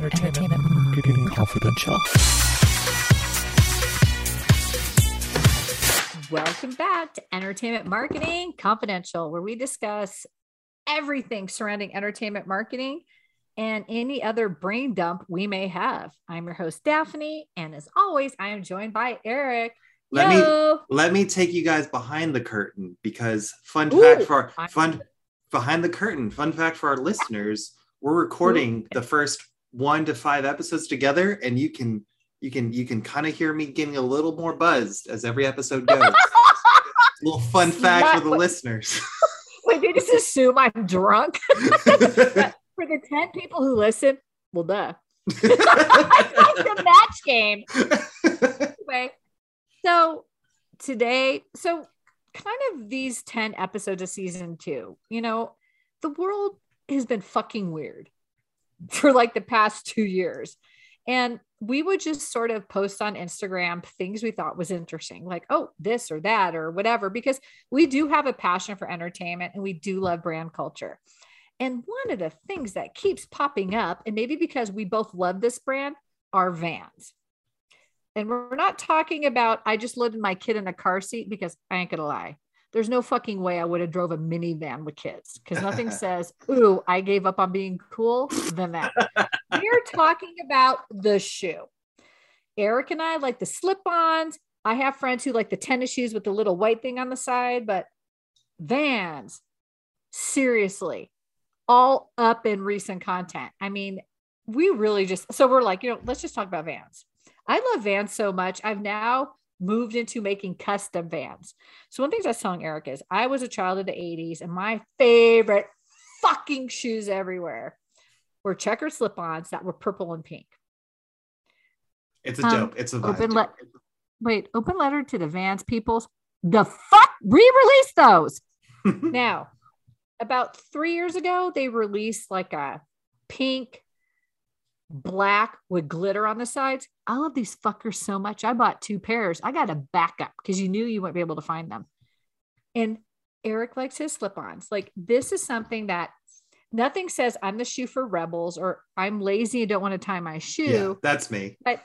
Entertainment Marketing Confidential. Welcome back to Entertainment Marketing Confidential, where we discuss everything surrounding entertainment marketing and any other brain dump we may have. I'm your host, Daphne, and as always, I am joined by Eric. Let Yo! me let me take you guys behind the curtain because fun Ooh, fact for our fun behind the curtain, fun fact for our listeners, we're recording the first one to five episodes together, and you can you can you can kind of hear me getting a little more buzzed as every episode goes. little fun fact for the listeners. Wait, they just assume I'm drunk. For the 10 people who listen, well, duh. it's a match game. anyway, so today, so kind of these 10 episodes of season two, you know, the world has been fucking weird for like the past two years. And we would just sort of post on Instagram things we thought was interesting, like, oh, this or that or whatever, because we do have a passion for entertainment and we do love brand culture. And one of the things that keeps popping up, and maybe because we both love this brand, are vans. And we're not talking about I just loaded my kid in a car seat because I ain't gonna lie. There's no fucking way I would have drove a minivan with kids because nothing says, ooh, I gave up on being cool than that. We're talking about the shoe. Eric and I like the slip-ons. I have friends who like the tennis shoes with the little white thing on the side, but vans, seriously, all up in recent content. I mean, we really just so we're like, you know, let's just talk about vans. I love vans so much. I've now moved into making custom vans. So one thing I was telling Eric is I was a child of the 80s and my favorite fucking shoes everywhere were checkered slip-ons that were purple and pink. it's a Um, joke. It's a vibe. Open let wait, open letter to the Vans peoples. The fuck re-release those. Now, about three years ago, they released like a pink, black with glitter on the sides. I love these fuckers so much. I bought two pairs. I got a backup because you knew you wouldn't be able to find them. And Eric likes his slip ons. Like, this is something that nothing says I'm the shoe for rebels or I'm lazy and don't want to tie my shoe yeah, that's me. but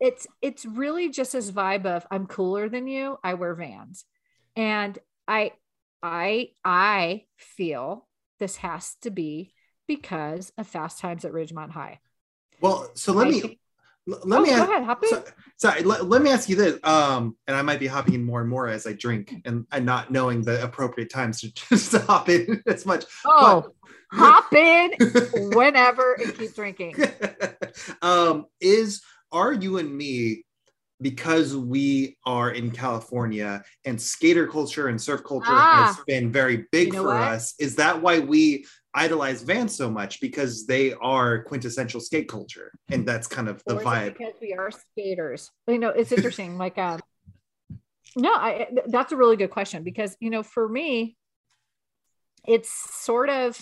it's it's really just this vibe of I'm cooler than you. I wear Vans, and I I I feel this has to be because of Fast Times at Ridgemont High. Well, so let I me think- let oh, me ask, ahead, so, sorry let, let me ask you this um and i might be hopping in more and more as i drink and and not knowing the appropriate times to just hop in as much oh, hop in whenever and keep drinking. um is are you and me because we are in california and skater culture and surf culture has Ah. been very big You know for what? us is that why we idolize vans so much because they are quintessential skate culture and that's kind of the Or is it vibe because we are skaters. You know, it's interesting. like, um, no, I that's a really good question because you know, for me, it's sort of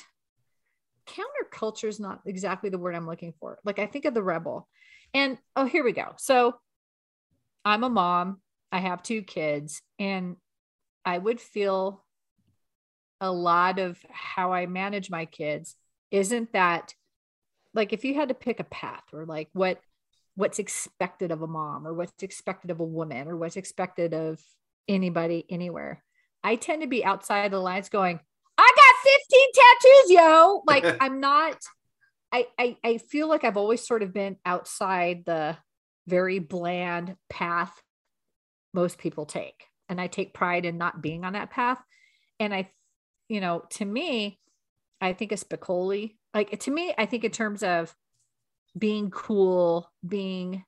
counterculture is not exactly the word I'm looking for. Like, I think of the rebel, and oh, here we go. So, I'm a mom. I have two kids, and I would feel a lot of how I manage my kids isn't that like if you had to pick a path or like what what's expected of a mom or what's expected of a woman or what's expected of anybody anywhere i tend to be outside the lines going i got 15 tattoos yo like i'm not I, I i feel like i've always sort of been outside the very bland path most people take and i take pride in not being on that path and i you know to me i think of spicoli like to me i think in terms of being cool, being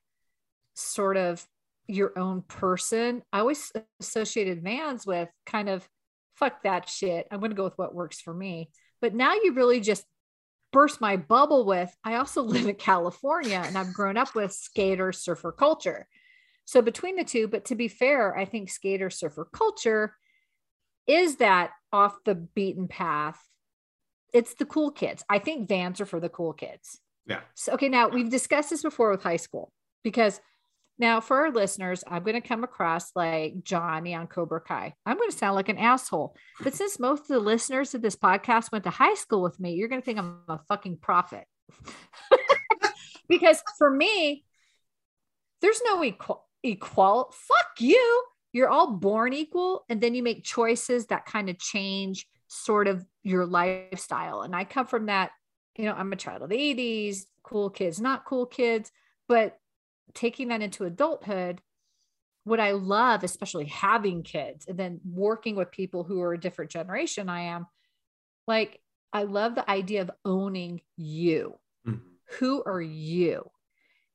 sort of your own person. I always associated Vans with kind of fuck that shit. I'm going to go with what works for me. But now you really just burst my bubble with I also live in California and I've grown up with skater surfer culture. So between the two, but to be fair, I think skater surfer culture is that off the beaten path. It's the cool kids. I think Vans are for the cool kids. Yeah. So, okay, now we've discussed this before with high school because now for our listeners, I'm going to come across like Johnny on Cobra Kai. I'm going to sound like an asshole. But since most of the listeners of this podcast went to high school with me, you're going to think I'm a fucking prophet. because for me, there's no equal equal. Fuck you. You're all born equal, and then you make choices that kind of change sort of your lifestyle. And I come from that, you know, I'm a child of the 80s, cool kids, not cool kids, but taking that into adulthood, what I love, especially having kids and then working with people who are a different generation I am, like I love the idea of owning you. Mhm. Who are you?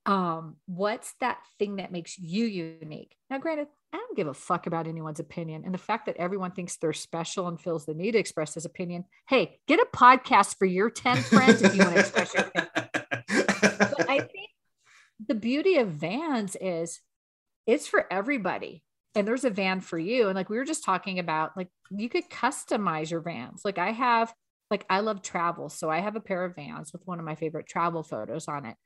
Um, what's that thing that makes you unique? Now, granted, I don't give a fuck about anyone's opinion. And the fact that everyone thinks they're special and feels the need to express his opinion. Hey, get a podcast for your 10 friends if you want to express your opinion. The beauty of vans is it's for everybody. And there's a van for you. And like we were just talking about, like you could customize your vans. Like I have, like I love travel. So I have a pair of vans with one of my favorite travel photos on it.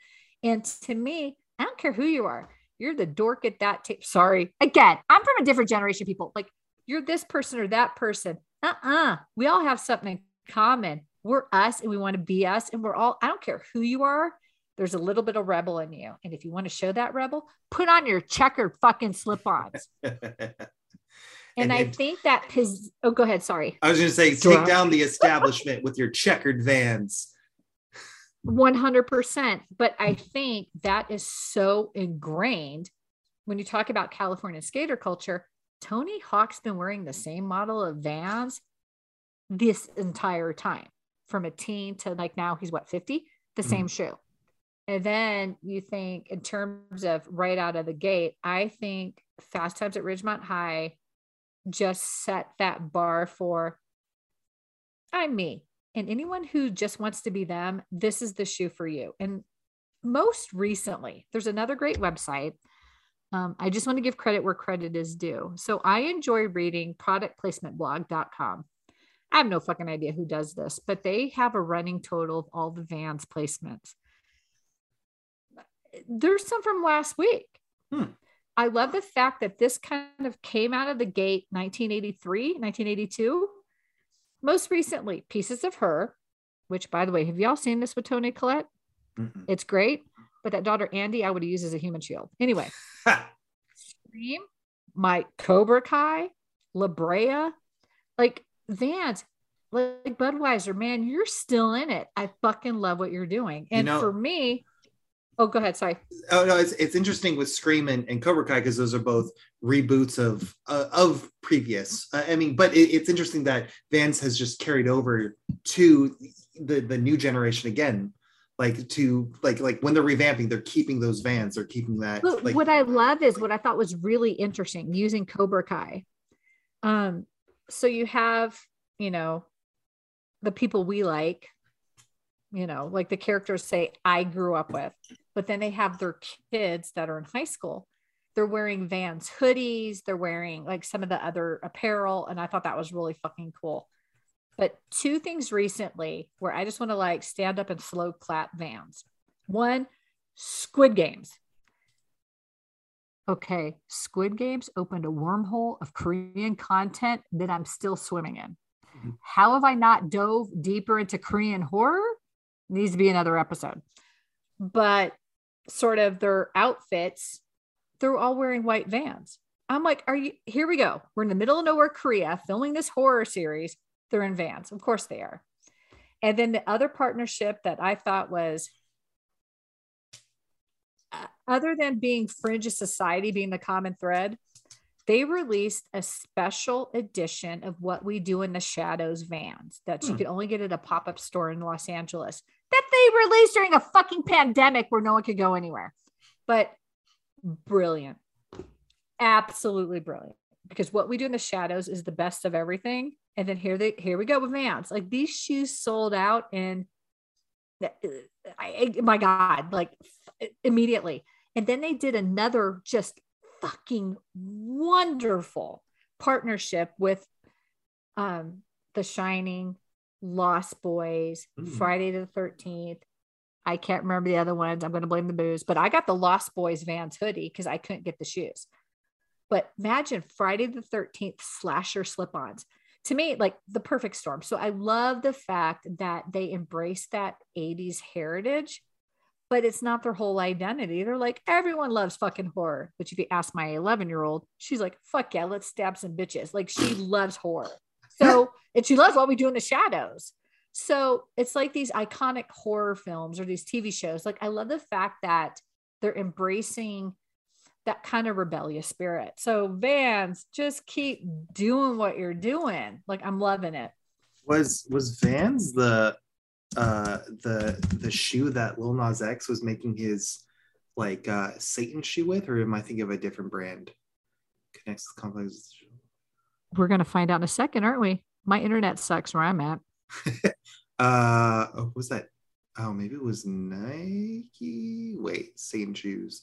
And to me, I don't care who you are. You're the dork at that tape. Sorry. Again, I'm from a different generation, people. Like you're this person or that person. Uh-uh. We all have something in common. We're us and we want to be us. And we're all, I don't care who you are. There's a little bit of rebel in you. And if you want to show that rebel, put on your checkered fucking slip-ons. And, And I it- think that his oh go ahead, sorry. I was going to say, take down the establishment with your checkered vans. 100%. But I think that is so ingrained when you talk about California skater culture. Tony Hawk's been wearing the same model of vans this entire time from a teen to like now he's what 50 the Mhm. same shoe and then you think in terms of right out of the gate i think fast times at ridgemont high just set that bar for i'm me and anyone who just wants to be them this is the shoe for you. And most recently there's another great website. Um, i just want to give credit where credit is due. So i enjoy reading productplacementblog.com I have no fucking idea who does this, but they have a running total of all the Vans placements. There's some from last week. Hmm. I love the fact that this kind of came out of the gate 1983, 1982. Most recently, Pieces of Her, which by the way, have y'all seen this with Toni Collette? Mhm. It's great, but that daughter Andy, I would have used as a human shield. Anyway, Scream, my Cobra Kai, La Brea, like Vans, like Budweiser, man, you're still in it. I fucking love what you're doing. You And know- for me, oh, go ahead. Sorry. Oh no, it's it's interesting with Scream and, and Cobra Kai because those are both reboots of uh, of previous. Uh, I mean, but it, it's interesting that Vans has just carried over to the the new generation again. Like to like like when they're revamping, they're keeping those Vans. They're keeping that. Like what I love is what I thought was really interesting using Cobra Kai. Um, so you have, you know, the people we like, you know, like the characters say, I grew up with, but then they have their kids that are in high school. They're wearing Vans hoodies, they're wearing like some of the other apparel. And I thought that was really fucking cool. But two things recently where I just want to like stand up and slow clap Vans. One, Squid Games. Okay, Squid Games opened a wormhole of Korean content that I'm still swimming in. Mhm. How have I not dove deeper into Korean horror? Needs to be another episode. But sort of their outfits, they're all wearing white vans. I'm like, are you here we go. We're in the middle of nowhere, Korea, filming this horror series. They're in vans. Of course they are. And then the other partnership that I thought was uh, other than being fringe of society being the common thread, they released a special edition of what we do in the shadows vans that you Hmm. could only get at a pop-up store in Los Angeles that they released during a fucking pandemic where no one could go anywhere. But brilliant. Absolutely brilliant. Because what we do in the shadows is the best of everything. And then here they here we go with vans. Like these shoes sold out in I, my God, like immediately. And then they did another just fucking wonderful partnership with um The Shining, Lost Boys, Mm. Friday the 13th. I can't remember the other ones. I'm going to blame the booze, but I got the Lost Boys Vans hoodie because I couldn't get the shoes. But imagine Friday the 13th slasher slip ons. To me, like the perfect storm. So I love the fact that they embrace that 80s heritage, but it's not their whole identity. They're like, everyone loves fucking horror. Which if you ask my 11 year old, she's like, fuck yeah, let's stab some bitches. Like she loves horror. So, and she loves what we do in the shadows. So it's like these iconic horror films or these TV shows. Like I love the fact that they're embracing that kind of rebellious spirit. So Vans, just keep doing what you're doing. Like I'm loving it. Was was Vans the uh the the shoe that Lil Nas X was making his like uh Satan shoe with, or am I thinking of a different brand? Connects the complex. We're gonna find out in a second, aren't we? My internet sucks where I'm at. uh oh, what was that? Oh, maybe it was Nike. Wait, Satan shoes.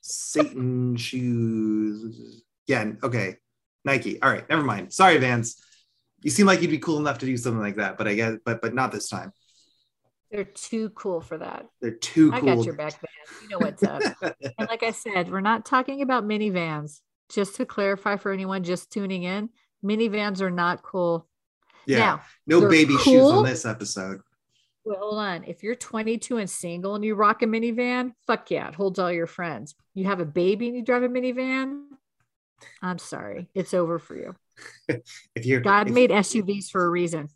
Satan shoes. Yeah, okay. Nike. All right, never mind. Sorry, Vans. You seem like you'd be cool enough to do something like that, but I guess but but not this time. They're too cool for that. They're too I cool. got your back, man. You know what's up. and like I said, we're not talking about minivans. Just to clarify for anyone just tuning in, minivans are not cool. yeah. Now, no baby shoes cool. on this episode. Well, hold on. If you're 22 and single and you rock a minivan, fuck yeah, it holds all your friends. You have a baby and you drive a minivan, I'm sorry, it's over for you. If you're God if, made SUVs for a reason.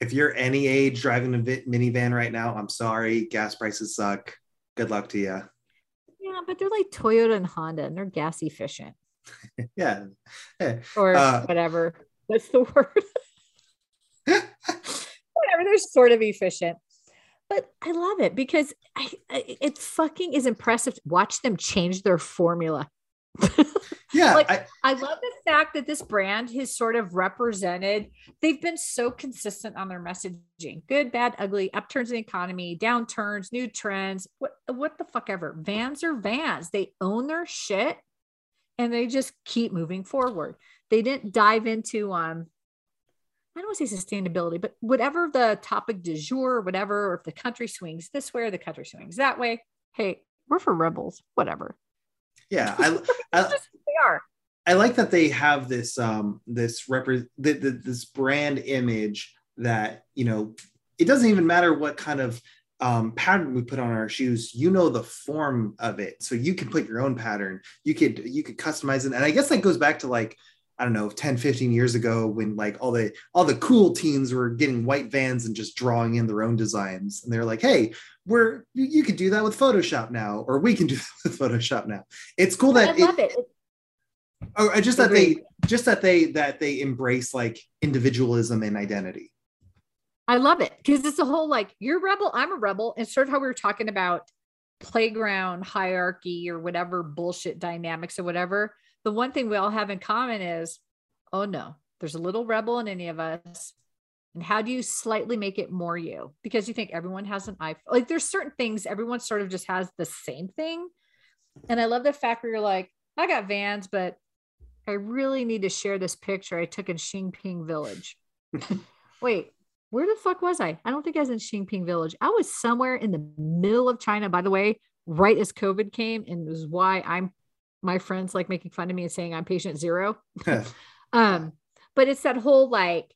If you're any age driving a minivan right now, I'm sorry. Gas prices suck. Good luck to you. Yeah, but they're like Toyota and Honda and they're gas efficient Yeah. Eh, or Uh, whatever. What's the word? whatever, they're sort of efficient. But I love it because I, I, it fucking is impressive. Watch them change their formula. Yeah. Like- I, I love the fact that this brand has sort of represented, they've been so consistent on their messaging good, bad, ugly, upturns in the economy, downturns, new trends, what, what the fuck ever. Vans are vans. They own their shit and they just keep moving forward. They didn't dive into, um, I don't want to say sustainability, but whatever the topic du jour, whatever, or if the country swings this way or the country swings that way, hey, we're for rebels, whatever. Yeah. I, I, They are. I like that they have this um this repre- the, the, this brand image that you know it doesn't even matter what kind of um, pattern we put on our shoes you know the form of it so you can put your own pattern you could you could customize it and i guess that goes back to like i don't know 10 15 years ago when like all the all the cool teens were getting white vans and just drawing in their own designs and they're like hey we're you, you could do that with photoshop now or we can do that with photoshop now it's cool that I love it, it. Oh, I just that they just that they that they embrace like individualism and identity. I love it because it's a whole like you're a rebel, I'm a rebel, and sort of how we were talking about playground hierarchy or whatever bullshit dynamics or whatever. The one thing we all have in common is, oh no, there's a little rebel in any of us. And how do you slightly make it more you? Because you think everyone has an iPhone. Like there's certain things everyone sort of just has the same thing. And I love the fact where you're like, I got vans, but I really need to share this picture I took in Xingping Village. Wait, where the fuck was I? I don't think I was in Xingping Village. I was somewhere in the middle of China, by the way, right as COVID came, and was why I'm my friends like making fun of me and saying I'm patient zero. um, but it's that whole like,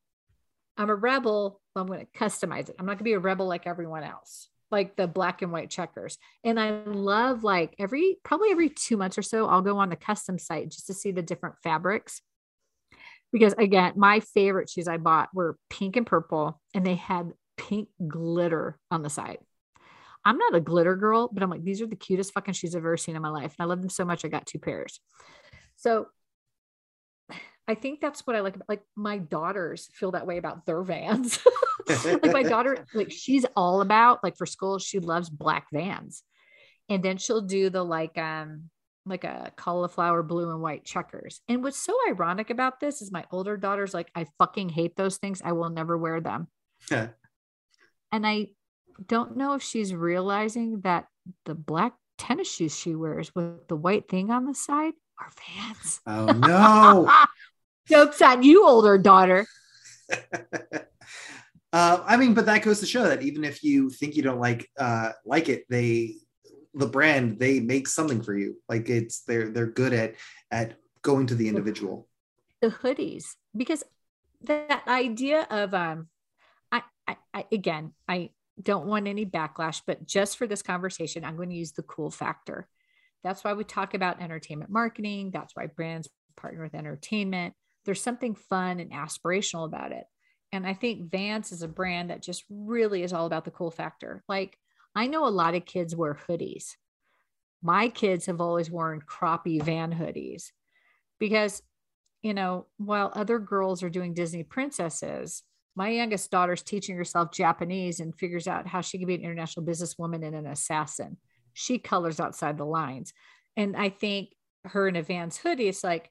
I'm a rebel, but I'm going to customize it. I'm not going to be a rebel like everyone else, like the black and white checkers. And I love like every probably every two months or so, I'll go on the custom site just to see the different fabrics. Because again, my favorite shoes I bought were pink and purple, and they had pink glitter on the side. I'm not a glitter girl, but I'm like, these are the cutest fucking shoes I've ever seen in my life. And I love them so much. I got two pairs. So I think that's what I like. about- Like my daughters feel that way about their vans. like my daughter, like she's all about like for school, she loves black vans. And then she'll do the like um like a cauliflower blue and white checkers. And what's so ironic about this is my older daughter's like, I fucking hate those things. I will never wear them. Yeah. And I don't know if she's realizing that the black tennis shoes she wears with the white thing on the side are Vans. oh no. Jokes on you, older daughter. uh, I mean, but that goes to show that even if you think you don't like uh, like it, they the brand they make something for you. Like it's they're they're good at at going to the individual. the hoodies because that idea of um I, I, I again I don't want any backlash, but just for this conversation, I'm going to use the cool factor. That's why we talk about entertainment marketing. That's why brands partner with entertainment. There's something fun and aspirational about it. And I think Vans is a brand that just really is all about the cool factor. Like, I know a lot of kids wear hoodies. My kids have always worn croppy van hoodies because, you know, while other girls are doing Disney princesses, my youngest daughter's teaching herself Japanese and figures out how she can be an international businesswoman and an assassin. She colors outside the lines. And I think her in a Vans hoodie, it's like,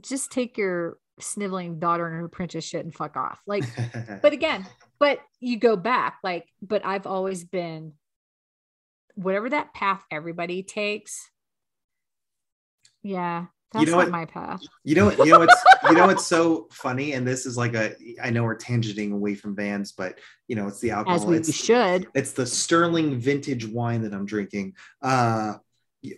just take your sniveling daughter and her apprentice shit and fuck off. Like, but again, but you go back, like, but I've always been whatever that path everybody takes. Yeah, that's You know not what? my path. You know, you know what's you know what's so funny, and this is like a I know we're tangenting away from Vans, but you know it's the alcohol. As we it's should, it's the Sterling vintage wine that I'm drinking. Uh,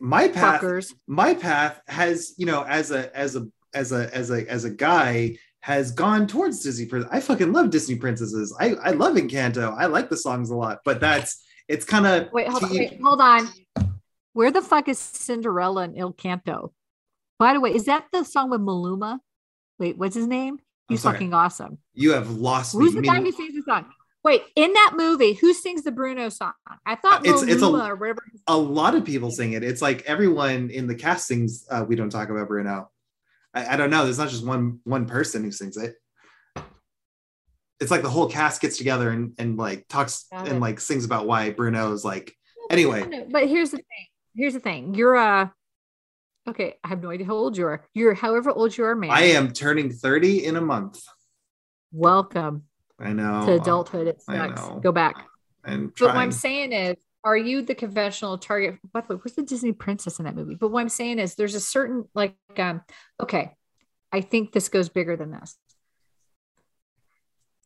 my path, fuckers. my path has you know as a as a as a as a as a guy has gone towards Disney princess. I fucking love Disney princesses. I I love Encanto. I like the songs a lot, but that's it's kind of Wait, hold on. Wait, hold on. Where the fuck is Cinderella and Encanto? By the way, is that the song with Maluma? Wait, what's his name? He's fucking awesome. You have lost Who's me. the guy who sings the song? Wait, in that movie, who sings the Bruno song? I thought It's- Maluma it's a- or whatever. a lot of people sing it. It's like everyone in the cast sings. Uh, we don't talk about Bruno. I, I don't know. There's not just one one person who sings it. It's like the whole cast gets together and and like talks and like sings about why Bruno is like. Anyway, but here's the thing. Here's the thing. You're uh okay. I have no idea how old you are. You're however old you are, man. I am turning 30 in a month. Welcome I know. to adulthood. It sucks. Go back. And But what. I'm saying is, are you the conventional target? By the way, where's the Disney princess in that movie? But what I'm saying is, there's a certain like, um, okay, I think this goes bigger than this.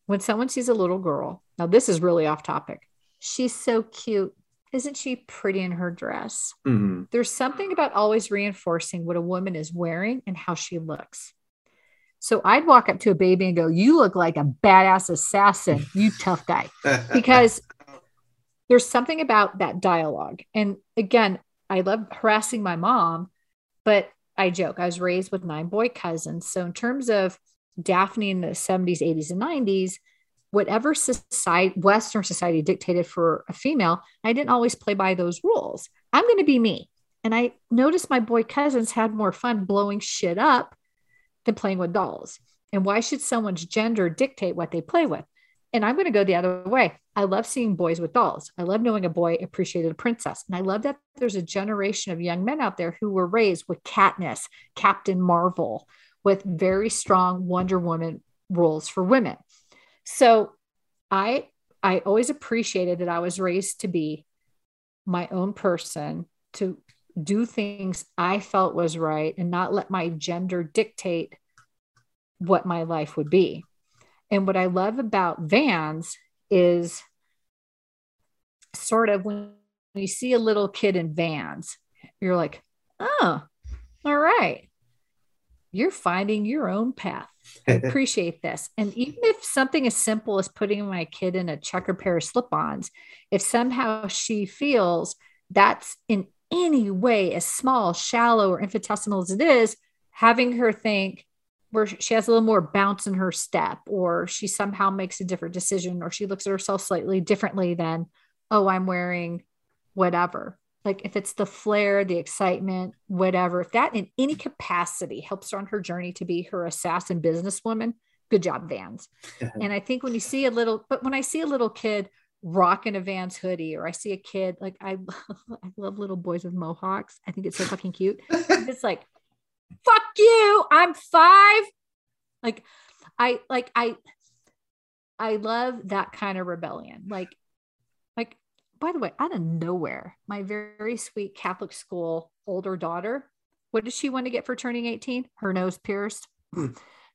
When someone sees a little girl, now this is really off topic. She's so cute. Isn't she pretty in her dress? Mhm. There's something about always reinforcing what a woman is wearing and how she looks. So I'd walk up to a baby and go, You look like a badass assassin, you tough guy because there's something about that dialogue. And again, I love harassing my mom, but I joke. I was raised with nine boy cousins. So, in terms of Daphne in the 70s, 80s, and 90s, whatever society, Western society dictated for a female, I didn't always play by those rules. I'm going to be me. And I noticed my boy cousins had more fun blowing shit up than playing with dolls. And why should someone's gender dictate what they play with? And I'm going to go the other way. I love seeing boys with dolls. I love knowing a boy appreciated a princess. And I love that there's a generation of young men out there who were raised with Katniss, Captain Marvel, with very strong Wonder Woman roles for women. So I I always appreciated that I was raised to be my own person, to do things I felt was right and not let my gender dictate what my life would be. And what I love about Vans is sort of when you see a little kid in Vans, you're like, oh, all right. You're finding your own path. I appreciate this. And even if something as simple as putting my kid in a checker pair of slip ons, if somehow she feels that's in any way as small, shallow, or infinitesimal as it is, having her think where she has a little more bounce in her step, or she somehow makes a different decision, or she looks at herself slightly differently than, oh, I'm wearing whatever. Like if it's the flair, the excitement, whatever, if that in any capacity helps her on her journey to be her assassin businesswoman, good job, Vans. and I think when you see a little, but when I see a little kid rocking a Vans hoodie, or I see a kid like I, I love little boys with mohawks. I think it's so fucking cute. it's like, fuck you, I'm five. Like, I like I, I love that kind of rebellion. Like, like by the way, out of nowhere, my very sweet Catholic school older daughter, what did she want to get for turning 18? Her nose pierced.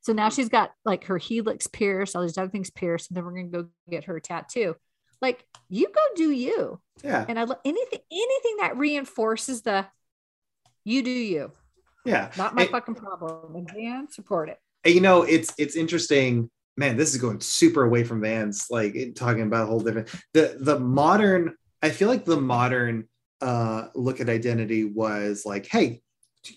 So now she's got like her helix pierced, all these other things pierced, and then we're gonna go get her a tattoo. Like you go do you. yeah, And I love anything, anything that reinforces the you do you, yeah. not my And- fucking problem. And support it. You know it's it's interesting man, this is going super away from Vans, like talking about a whole different the the modern. I feel like the modern uh, look at identity was like, hey,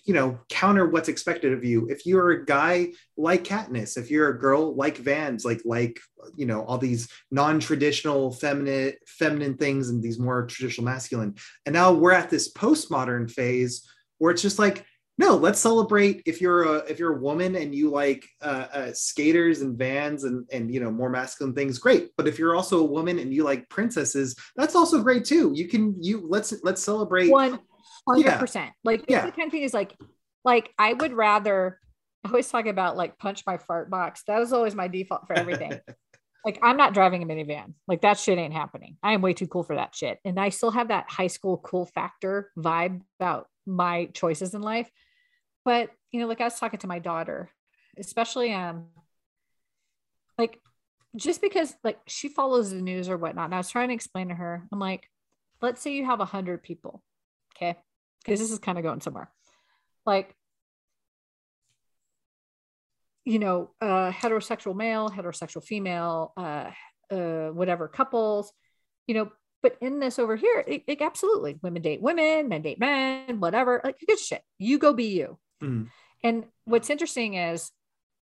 you know, counter what's expected of you. If you're a guy like Katniss, if you're a girl like Vans, like like you know all these non-traditional feminine feminine things and these more traditional masculine. And now we're at this postmodern phase where it's just like no let's celebrate if you're a if you're a woman and you like uh, uh, skaters and vans and and you know more masculine things great but if you're also a woman and you like princesses that's also great too you can you let's let's celebrate One hundred percent. Like Yeah. the kind of thing is like, like I would rather. I always talk about like punch my fart box. That was always my default for everything. like I'm not driving a minivan. Like that shit ain't happening. I am way too cool for that shit. And I still have that high school cool factor vibe about my choices in life. But you know, like I was talking to my daughter, especially um like just because like she follows the news or whatnot. And I was trying to explain to her, I'm like, let's say you have a hundred people, okay? Because this is kind of going somewhere. Like you know, uh, heterosexual male, heterosexual female, uh, uh, whatever couples, you know. But in this over here, it, it absolutely women date women, men date men, whatever. Like good shit. You go be you. Mm. And what's interesting is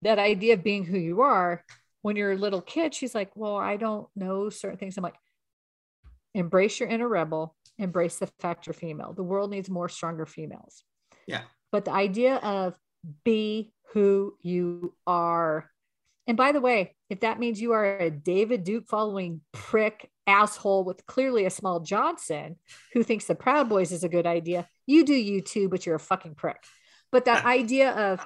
that idea of being who you are. When you're a little kid, she's like, "Well, I don't know certain things." I'm like, embrace your inner rebel. Embrace the fact you're female. The world needs more stronger females. Yeah. But the idea of be who you are. And by the way, if that means you are a David Duke following prick asshole with clearly a small Johnson who thinks the Proud Boys is a good idea, you do you too, but you're a fucking prick. But that uh, idea of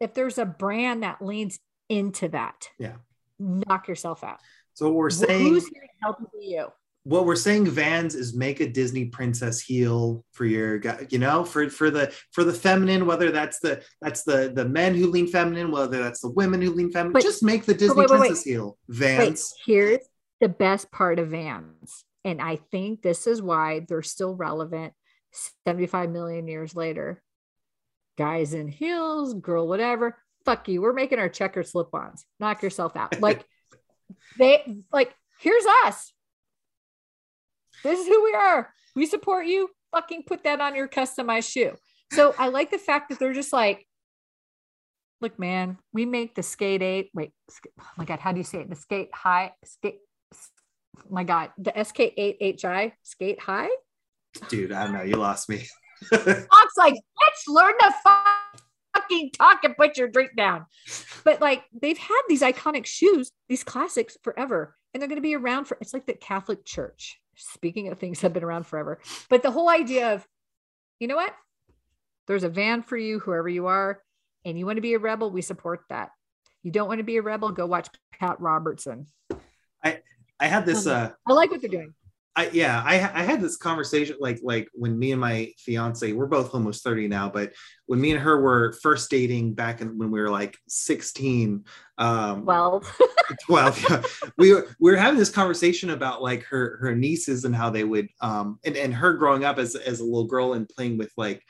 if there's a brand that leans into that, Yeah. knock yourself out. so what we're saying Who's here to help you what we're saying vans is make a disney princess heel for your guy you know for for the for the feminine whether that's the that's the the men who lean feminine whether that's the women who lean feminine But- just make the disney wait, wait, wait. princess heel Wait, vans here's the best part of Vans. And I think this is why they're still relevant 75 million years later. Guys in heels, girl, whatever. Fuck you. We're making our checker slip ons. Knock yourself out. Like, they, like, here's us. This is who we are. We support you. Fucking put that on your customized shoe. So I like the fact that they're just like, look, man, we make the skate eight. Wait, oh my God, how do you say it? The skate high, skate. oh My God, the SK8HI skate high. dude i don't know you lost me Fox like, let's learn to fucking talk and put your drink down. But like, they've had these iconic shoes, these classics forever, and they're going to be around for. It's like the Catholic Church. Speaking of things that have been around forever, but the whole idea of, you know what? There's a van for you, whoever you are, and you want to be a rebel. We support that. You don't want to be a rebel? Go watch Pat Robertson. i I had this uh I like what they're doing. I yeah, I I had this conversation like like when me and my fiance, we're both almost 30 now, but when me and her were first dating back in when we were like 16, um Well, 12, yeah, we were we were having this conversation about like her her nieces and how they would um and, and her growing up as as a little girl and playing with like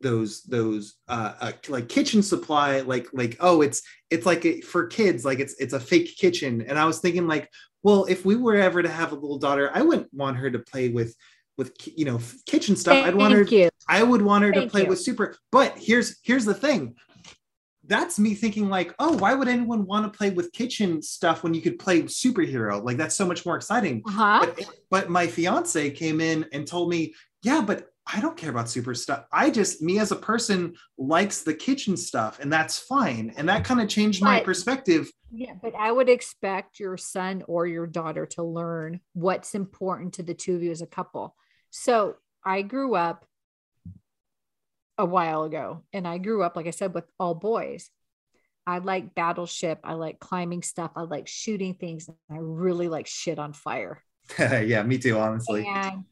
those those uh, uh like kitchen supply like like oh it's it's like a, for kids like it's it's a fake kitchen. And i was thinking like well if we were ever to have a little daughter i wouldn't want her to play with with you know kitchen stuff Thank i'd want her thank you. i would want her to play you. with super but here's here's the thing that's me thinking like oh why would anyone want to play with kitchen stuff when you could play superhero like that's so much more exciting Uh-huh. but, but my fiance came in and told me, yeah, but I don't care about super stuff. I just, me as a person, likes the kitchen stuff, and that's fine. And that kind of changed my perspective. Yeah, but I would expect your son or your daughter to learn what's important to the two of you as a couple. So I grew up a while ago, and I grew up, like I said, with all boys. I like battleship. I like climbing stuff. I like shooting things. I really like shit on fire. yeah, me too, honestly. And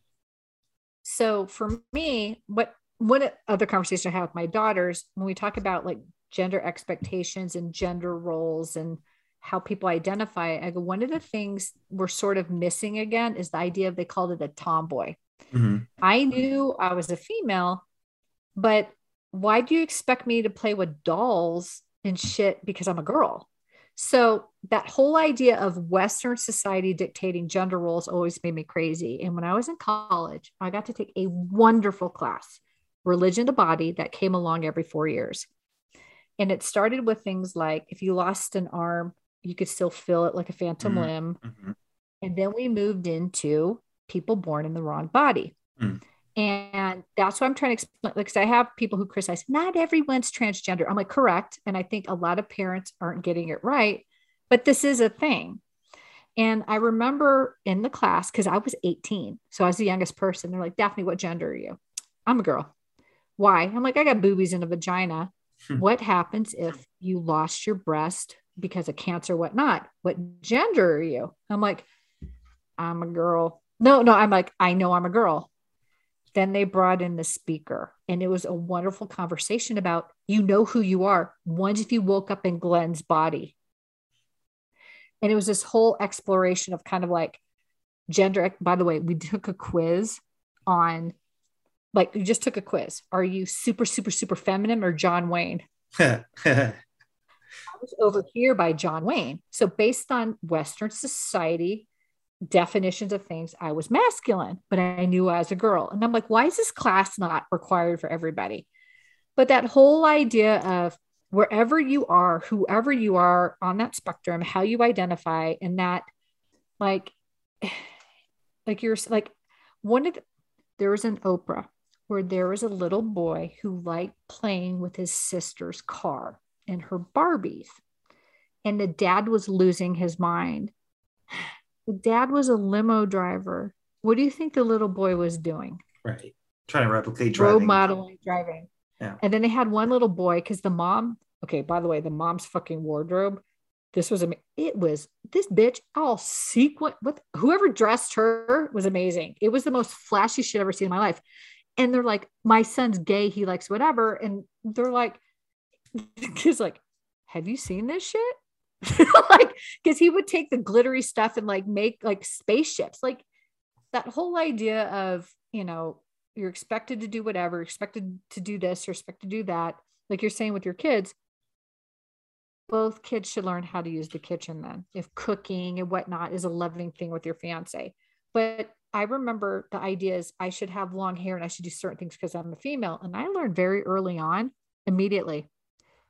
so for me, what one other conversation I have with my daughters when we talk about like gender expectations and gender roles and how people identify, I go, one of the things we're sort of missing again is the idea of they called it a tomboy. Mhm. I knew I was a female, but why do you expect me to play with dolls and shit because I'm a girl? So that whole idea of Western society dictating gender roles always made me crazy. And when I was in college, I got to take a wonderful class, Religion to Body, that came along every four years. And it started with things like if you lost an arm, you could still feel it like a phantom Mhm. limb. Mhm. And then we moved into people born in the wrong body. Mm. And that's what I'm trying to explain. Because I have people who criticize, not everyone's transgender. I'm like, correct. And I think a lot of parents aren't getting it right, but this is a thing. And I remember in the class, because I was 18, so I was the youngest person. They're like, Daphne, what gender are you? I'm a girl. Why? I'm like, I got boobies and a vagina. Hmm. what happens if you lost your breast because of cancer, whatnot? What gender are you? I'm like, I'm a girl. No, no, I'm like, I know I'm a girl. Then they brought in the speaker, and it was a wonderful conversation about you know who you are. Once if you woke up in Glenn's body. And it was this whole exploration of kind of like gender. By the way, we took a quiz on, like, you just took a quiz. Are you super, super, super feminine or John Wayne? I was over here by John Wayne. So, based on Western society definitions of things, I was masculine, but I knew I was a girl. And I'm like, why is this class not required for everybody? But that whole idea of wherever you are, whoever you are on that spectrum, how you identify, and that, like, like you're like one of the, there was an Oprah where there was a little boy who liked playing with his sister's car and her Barbies. And the dad was losing his mind. The dad was a limo driver. What do you think the little boy was doing? right. Trying to replicate Road driving. modeling, driving. Yeah. And then they had one little boy because the mom, okay, by the way, the mom's fucking wardrobe. This was, it was this bitch all sequin. What whoever dressed her was amazing. It was the most flashy shit I've ever seen in my life. And they're like, my son's gay. He likes whatever. And they're like, he's like, have you seen this shit? like, because he would take the glittery stuff and like make like spaceships. Like that whole idea of, you know, you're expected to do whatever, expected to do this, you're expected to do that. Like you're saying with your kids, both kids should learn how to use the kitchen then, if cooking and whatnot is a loving thing with your fiance. But I remember the idea is I should have long hair and I should do certain things because I'm a female. And I learned very early on, immediately,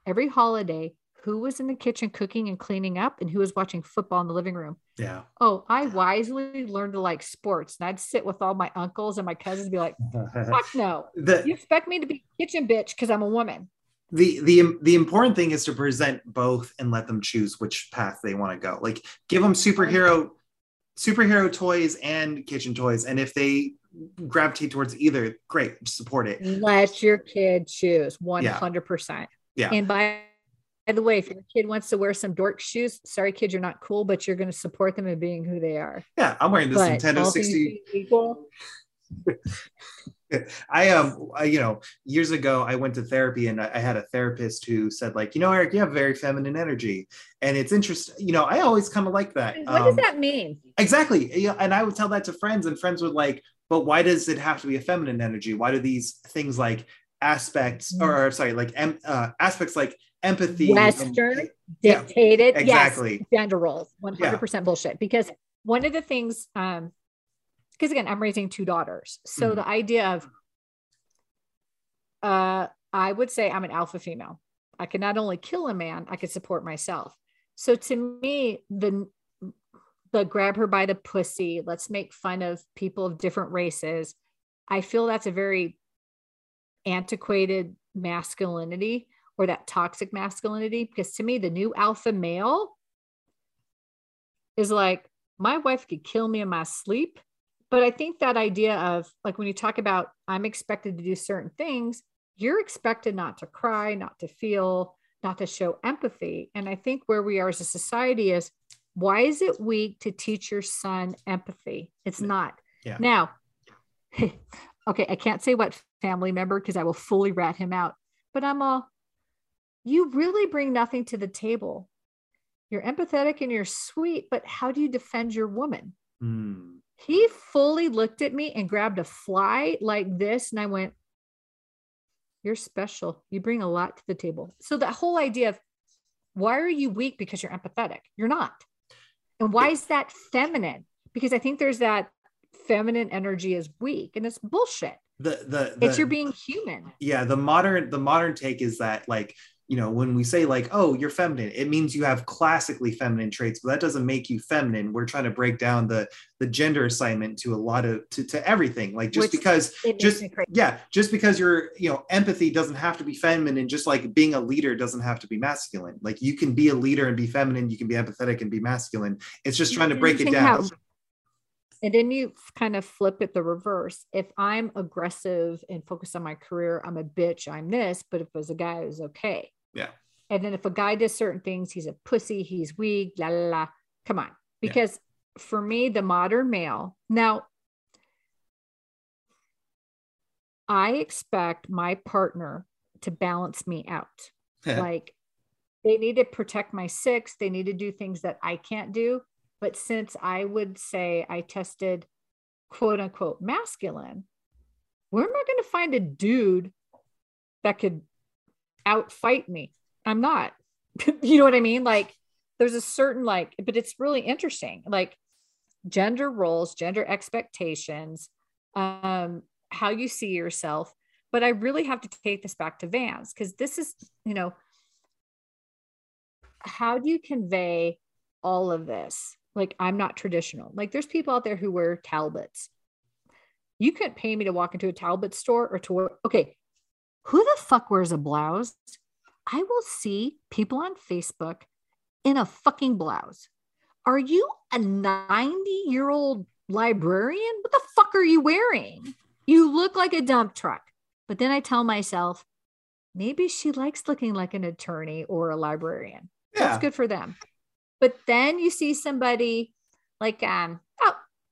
every holiday, who was in the kitchen cooking and cleaning up and who was watching football in the living room. Yeah. Oh, I wisely learned to like sports. And I'd sit with all my uncles and my cousins and be like, fuck no. You expect me to be kitchen bitch because I'm a woman. the the the important thing is to present both and let them choose which path they want to go. Like give them superhero superhero toys and kitchen toys, and if they gravitate towards either, great, support it. Let your kid choose 100%. Yeah. And by, by the way, if your kid wants to wear some dork shoes, sorry, kid, you're not cool, but you're going to support them in being who they are. Yeah, I'm wearing this But Nintendo all 60 being equal, I um I, you know years ago I went to therapy and I, I had a therapist who said like you know Eric you have very feminine energy and it's interesting you know I always kind of like that what does Um, that mean? exactly yeah and I would tell that to friends and friends would like but why does it have to be a feminine energy why do these things like aspects Mm. or, or sorry like uh, aspects like empathy and- Western Yeah, dictated. exactly. Yes, gender roles, 100% bullshit. Because one of the things, um, because again, I'm raising two daughters. So Mhm. the idea of, uh, I would say I'm an alpha female. I can not only kill a man, I could support myself. So to me, the the grab her by the pussy, let's make fun of people of different races. I feel that's a very antiquated masculinity or that toxic masculinity because to me the new alpha male is like my wife could kill me in my sleep. But i think that idea of like when you talk about i'm expected to do certain things you're expected not to cry not to feel not to show empathy. And i think where we are as a society is why is it weak to teach your son empathy? It's not. Yeah. now okay i can't say what family member because i will fully rat him out but i'm all you really bring nothing to the table. You're empathetic and you're sweet, but how do you defend your woman? Hmm. He fully looked at me and grabbed a fly like this. And I went, You're special. You bring a lot to the table. So that whole idea of why are you weak because you're empathetic? You're not. And why is that feminine? Because I think there's that feminine energy is weak and it's bullshit. The, the, the It's you're being human. yeah the modern the modern take is that like you know when we say like oh you're feminine it means you have classically feminine traits but that doesn't make you feminine we're trying to break down the the gender assignment to a lot of to, to everything like just Which because just yeah just because you're you know empathy doesn't have to be feminine just like being a leader doesn't have to be masculine like you can be a leader and be feminine you can be empathetic and be masculine it's just trying to break it down how- and then you kind of flip it the reverse. If I'm aggressive and focused on my career, I'm a bitch, I'm this. But if it was a guy, it was okay. Yeah. And then if a guy does certain things, he's a pussy, he's weak, la la la. Come on. Yeah. Because for me, the modern male, now I expect my partner to balance me out. like they need to protect my six they need to do things that i can't do but since i would say i tested quote unquote masculine where am i going to find a dude that could outfight me. I'm not. You know what i mean? Like there's a certain like but it's really interesting like gender roles gender expectations um how you see yourself. But i really have to take this back to vans because this is you know how do you convey all of this? Like i'm not traditional. Like there's people out there who wear talbots. You couldn't pay me to walk into a talbot store or to wear okay who the fuck wears a blouse? I will see people on facebook in a fucking blouse. Are you a 90 year old librarian? What the fuck are you wearing? You look like a dump truck. But then i tell myself maybe she likes looking like an attorney or a librarian. Yeah. that's good for them. But then you see somebody like um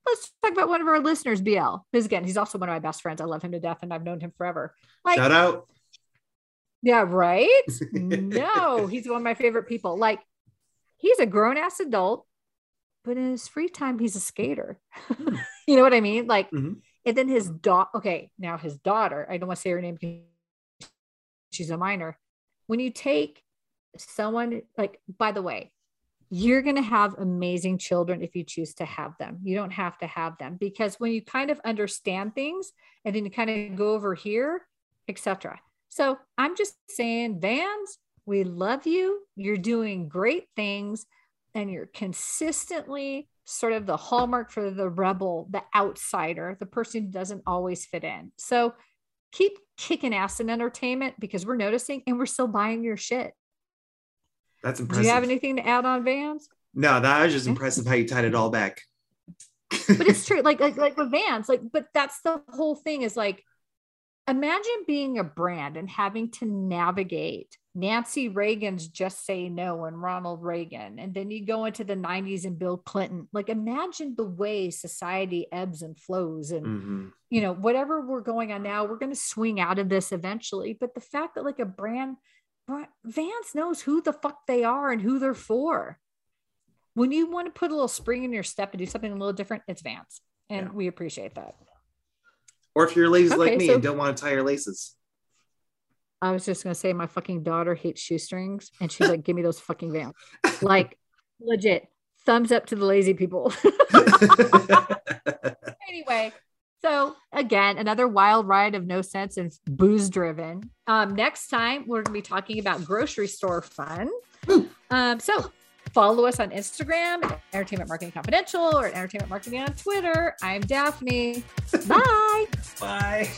let's talk about one of our listeners, BL. Because again, he's also one of my best friends. I love him to death and I've known him forever. Like, shout out yeah, right? no, he's one of my favorite people. Like, he's a grown ass adult, but in his free time, he's a skater. you know what I mean? Like, Mhm. and then his daughter, okay, now his daughter, I don't want to say her name because she's a minor. When you take someone, like, by the way, you're going to have amazing children if you choose to have them. You don't have to have them because when you kind of understand things and then you kind of go over here, etc. So I'm just saying, Vans, we love you. You're doing great things and you're consistently sort of the hallmark for the rebel, the outsider, the person who doesn't always fit in. So keep kicking ass in entertainment because we're noticing and we're still buying your shit. That's impressive. Do you have anything to add on Vans? no that was just impressive how you tied it all back but it's true like like like with vans like but that's the whole thing is like imagine being a brand and having to navigate nancy reagan's just say no and ronald reagan and then you go into the 90s and bill clinton like imagine the way society ebbs and flows and Mhm. you know whatever we're going on now we're going to swing out of this eventually but the fact that like a brand Vans knows who the fuck they are and who they're for when you want to put a little spring in your step and do something a little different it's Vans. and Yeah. we appreciate that or if you're lazy like me so- and don't want to tie your laces i was just going to say my fucking daughter hates shoestrings and she's like give me those fucking vans like legit thumbs up to the lazy people anyway so again another wild ride of no sense and booze driven. Um, next time we're going to be talking about grocery store fun. Um, so follow us on instagram at entertainment marketing confidential or entertainment marketing on twitter. I'm daphne. Bye. Bye